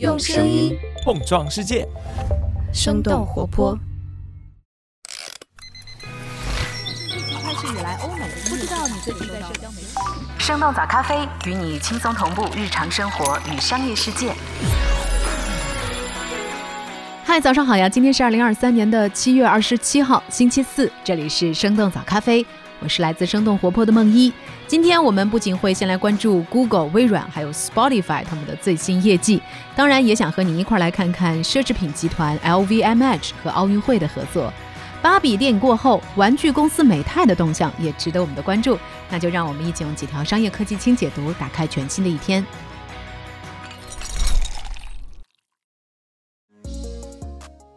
用声音碰撞世界，生动活泼。疫情开始以来，欧美不知道你最近在社交媒体。生动早咖啡与你轻松同步日常生活与商业世界。嗨，早上好呀！今天是二零二三年的七月二十七号，星期四，这里是生动早咖啡，我是来自生动活泼的梦一。今天我们不仅会先来关注 Google、微软还有 Spotify 他们的最新业绩，当然也想和你一块来看看奢侈品集团 LVMH 和奥运会的合作。芭比电影过后，玩具公司美泰的动向也值得我们的关注。那就让我们一起用几条商业科技轻解读，打开全新的一天。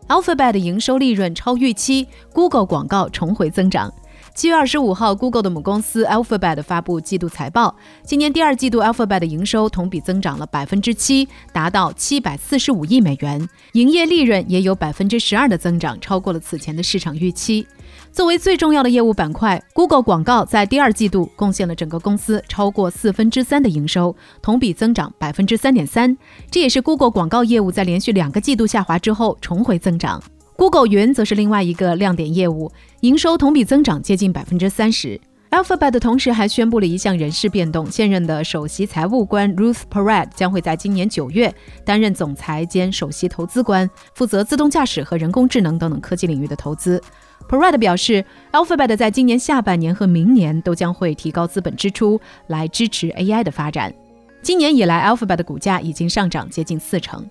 Alphabet 营收利润超预期，Google 广告重回增长。七月二十五号，Google 的母公司 Alphabet 发布季度财报，今年第二季度 Alphabet 的营收同比增长了百分之七，达到七百四十五亿美元，营业利润也有百分之十二的增长，超过了此前的市场预期。作为最重要的业务板块，Google 广告在第二季度贡献了整个公司超过四分之三的营收，同比增长百分之三点三。这也是 Google 广告业务在连续两个季度下滑之后重回增长。Google 云则是另外一个亮点业务，营收同比增长接近百分之三十。Alphabet 同时还宣布了一项人事变动，现任的首席财务官 Ruth Porat 将会在今年九月担任总裁兼首席投资官，负责自动驾驶和人工智能等等科技领域的投资。Porat 表示，Alphabet 在今年下半年和明年都将会提高资本支出来支持 AI 的发展。今年以来，Alphabet 的股价已经上涨接近四成。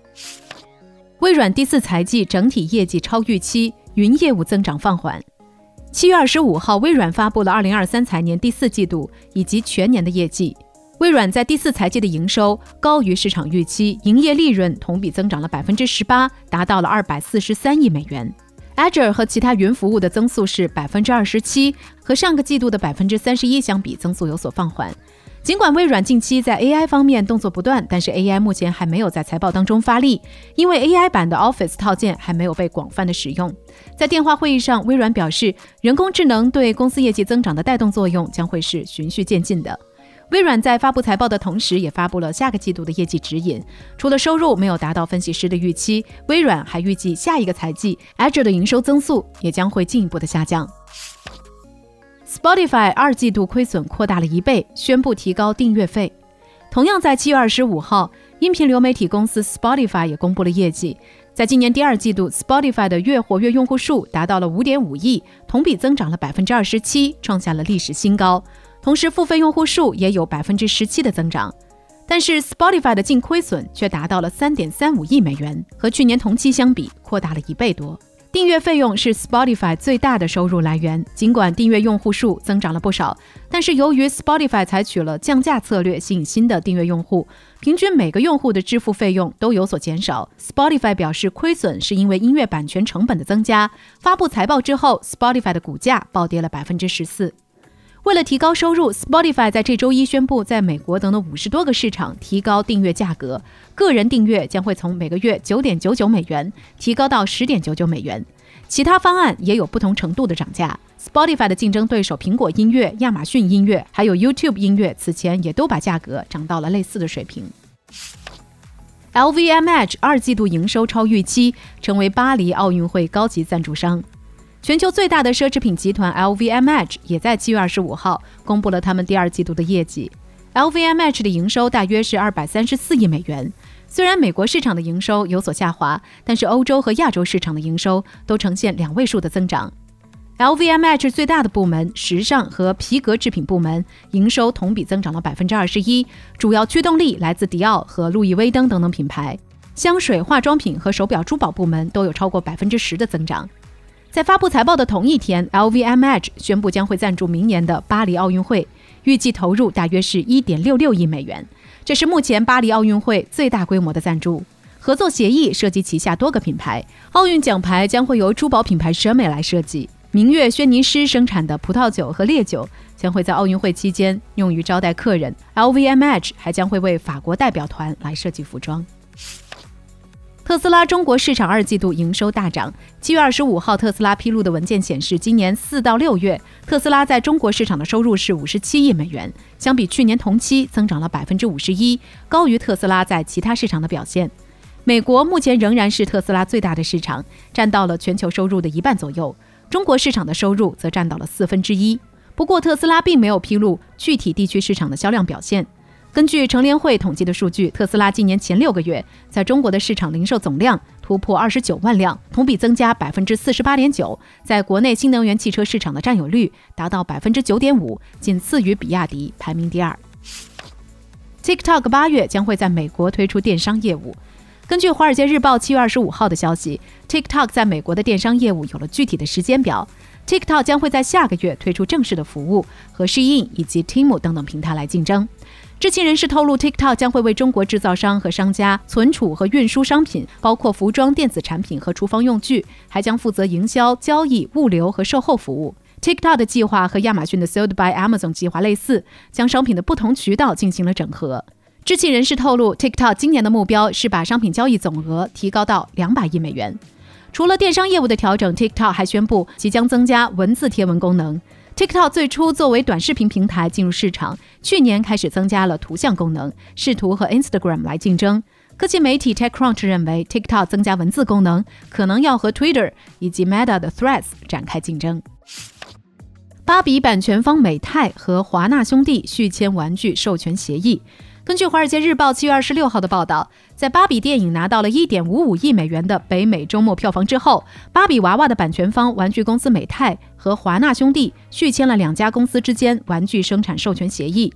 微软第四财季整体业绩超预期，云业务增长放缓。七月二十五号，微软发布了二零二三财年第四季度以及全年的业绩。微软在第四财季的营收高于市场预期，营业利润同比增长了百分之十八，达到了二百四十三亿美元。Azure 和其他云服务的增速是百分之二十七，和上个季度的百分之三十一相比，增速有所放缓。尽管微软近期在 AI 方面动作不断，但是 AI 目前还没有在财报当中发力，因为 AI 版的 Office 套件还没有被广泛的使用。在电话会议上，微软表示，人工智能对公司业绩增长的带动作用将会是循序渐进的。微软在发布财报的同时，也发布了下个季度的业绩指引。除了收入没有达到分析师的预期，微软还预计下一个财季 Azure 的营收增速也将会进一步的下降。Spotify 二季度亏损扩大了一倍，宣布提高订阅费。同样在七月二十五号，音频流媒体公司 Spotify 也公布了业绩。在今年第二季度，Spotify 的月活跃用户数达到了五点五亿，同比增长了百分之二十七，创下了历史新高。同时，付费用户数也有百分之十七的增长，但是 Spotify 的净亏损却达到了三点三五亿美元，和去年同期相比扩大了一倍多。订阅费用是 Spotify 最大的收入来源，尽管订阅用户数增长了不少，但是由于 Spotify 采取了降价策略，吸引新的订阅用户，平均每个用户的支付费用都有所减少。Spotify 表示，亏损是因为音乐版权成本的增加。发布财报之后，Spotify 的股价暴跌了百分之十四。为了提高收入，Spotify 在这周一宣布，在美国等的五十多个市场提高订阅价格。个人订阅将会从每个月九点九九美元提高到十点九九美元，其他方案也有不同程度的涨价。Spotify 的竞争对手苹果音乐、亚马逊音乐还有 YouTube 音乐此前也都把价格涨到了类似的水平。LVMH 二季度营收超预期，成为巴黎奥运会高级赞助商。全球最大的奢侈品集团 LVMH 也在七月二十五号公布了他们第二季度的业绩。LVMH 的营收大约是二百三十四亿美元。虽然美国市场的营收有所下滑，但是欧洲和亚洲市场的营收都呈现两位数的增长。LVMH 最大的部门时尚和皮革制品部门营收同比增长了百分之二十一，主要驱动力来自迪奥和路易威登等等品牌。香水、化妆品和手表、珠宝部门都有超过百分之十的增长。在发布财报的同一天，LVMH 宣布将会赞助明年的巴黎奥运会，预计投入大约是一点六六亿美元。这是目前巴黎奥运会最大规模的赞助。合作协议涉及旗下多个品牌，奥运奖牌将会由珠宝品牌 c h a m e 来设计。明月轩尼诗生产的葡萄酒和烈酒将会在奥运会期间用于招待客人。LVMH 还将会为法国代表团来设计服装。特斯拉中国市场二季度营收大涨。七月二十五号，特斯拉披露的文件显示，今年四到六月，特斯拉在中国市场的收入是五十七亿美元，相比去年同期增长了百分之五十一，高于特斯拉在其他市场的表现。美国目前仍然是特斯拉最大的市场，占到了全球收入的一半左右。中国市场的收入则占到了四分之一。不过，特斯拉并没有披露具体地区市场的销量表现。根据乘联会统计的数据，特斯拉今年前六个月在中国的市场零售总量突破二十九万辆，同比增加百分之四十八点九，在国内新能源汽车市场的占有率达到百分之九点五，仅次于比亚迪，排名第二。TikTok 八月将会在美国推出电商业务。根据《华尔街日报》七月二十五号的消息，TikTok 在美国的电商业务有了具体的时间表。TikTok 将会在下个月推出正式的服务，和 Shein 以及 Temu 等等平台来竞争。知情人士透露，TikTok 将会为中国制造商和商家存储和运输商品，包括服装、电子产品和厨房用具，还将负责营销、交易、物流和售后服务。TikTok 的计划和亚马逊的 Sold by Amazon 计划类似，将商品的不同渠道进行了整合。知情人士透露，TikTok 今年的目标是把商品交易总额提高到两百亿美元。除了电商业务的调整，TikTok 还宣布即将增加文字贴文功能。TikTok 最初作为短视频平台进入市场，去年开始增加了图像功能，试图和 Instagram 来竞争。科技媒体 TechCrunch 认为，TikTok 增加文字功能可能要和 Twitter 以及 Meta 的 Threads 展开竞争。芭比版权方美泰和华纳兄弟续签玩具授权协议。根据《华尔街日报》七月二十六号的报道，在芭比电影拿到了一点五五亿美元的北美周末票房之后，芭比娃娃的版权方玩具公司美泰和华纳兄弟续签了两家公司之间玩具生产授权协议。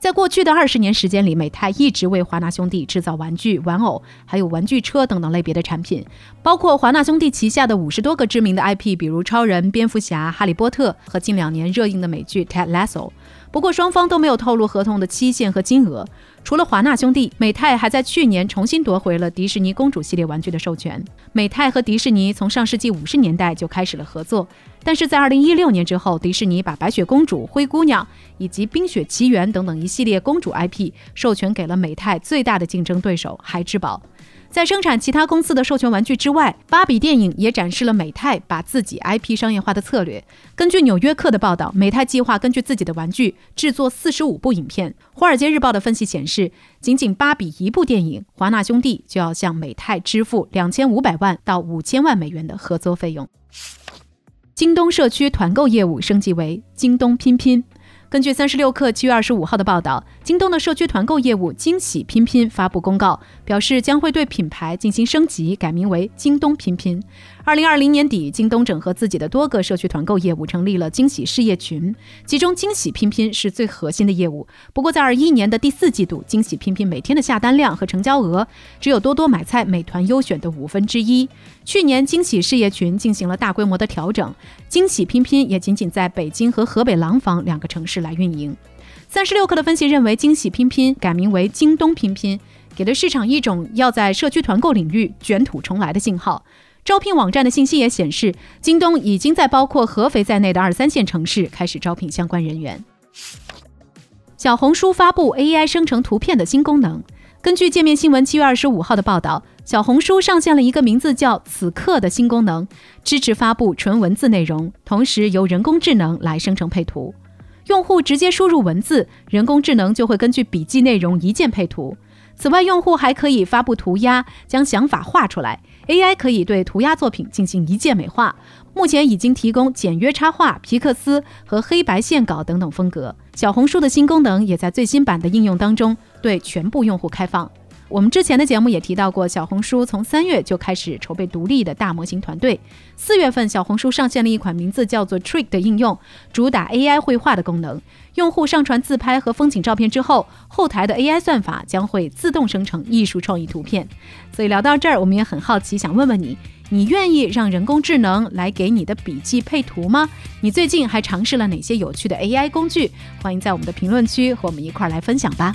在过去的二十年时间里，美泰一直为华纳兄弟制造玩具、玩偶，还有玩具车等等类别的产品，包括华纳兄弟旗下的五十多个知名的 IP，比如超人、蝙蝠侠、哈利波特和近两年热映的美剧《Ted Lasso》。不过，双方都没有透露合同的期限和金额。除了华纳兄弟，美泰还在去年重新夺回了迪士尼公主系列玩具的授权。美泰和迪士尼从上世纪五十年代就开始了合作，但是在二零一六年之后，迪士尼把白雪公主、灰姑娘以及冰雪奇缘等等一系列公主 IP 授权给了美泰最大的竞争对手孩之宝。在生产其他公司的授权玩具之外，芭比电影也展示了美泰把自己 IP 商业化的策略。根据《纽约客》的报道，美泰计划根据自己的玩具制作四十五部影片。《华尔街日报》的分析显示，仅仅芭比一部电影，华纳兄弟就要向美泰支付两千五百万到五千万美元的合作费用。京东社区团购业务升级为京东拼拼。根据三十六氪七月二十五号的报道，京东的社区团购业务惊喜拼拼发布公告，表示将会对品牌进行升级，改名为京东拼拼。二零二零年底，京东整合自己的多个社区团购业务，成立了惊喜事业群，其中惊喜拼拼是最核心的业务。不过，在二一年的第四季度，惊喜拼拼每天的下单量和成交额只有多多买菜、美团优选的五分之一。去年，惊喜事业群进行了大规模的调整，惊喜拼拼也仅仅在北京和河北廊坊两个城市来运营。三十六氪的分析认为，惊喜拼拼改名为京东拼拼，给了市场一种要在社区团购领域卷土重来的信号。招聘网站的信息也显示，京东已经在包括合肥在内的二三线城市开始招聘相关人员。小红书发布 AI 生成图片的新功能。根据界面新闻七月二十五号的报道，小红书上线了一个名字叫“此刻”的新功能，支持发布纯文字内容，同时由人工智能来生成配图。用户直接输入文字，人工智能就会根据笔记内容一键配图。此外，用户还可以发布涂鸦，将想法画出来。AI 可以对涂鸦作品进行一键美化，目前已经提供简约插画、皮克斯和黑白线稿等等风格。小红书的新功能也在最新版的应用当中对全部用户开放。我们之前的节目也提到过，小红书从三月就开始筹备独立的大模型团队。四月份，小红书上线了一款名字叫做 Trick 的应用，主打 AI 绘画的功能。用户上传自拍和风景照片之后，后台的 AI 算法将会自动生成艺术创意图片。所以聊到这儿，我们也很好奇，想问问你，你愿意让人工智能来给你的笔记配图吗？你最近还尝试了哪些有趣的 AI 工具？欢迎在我们的评论区和我们一块儿来分享吧。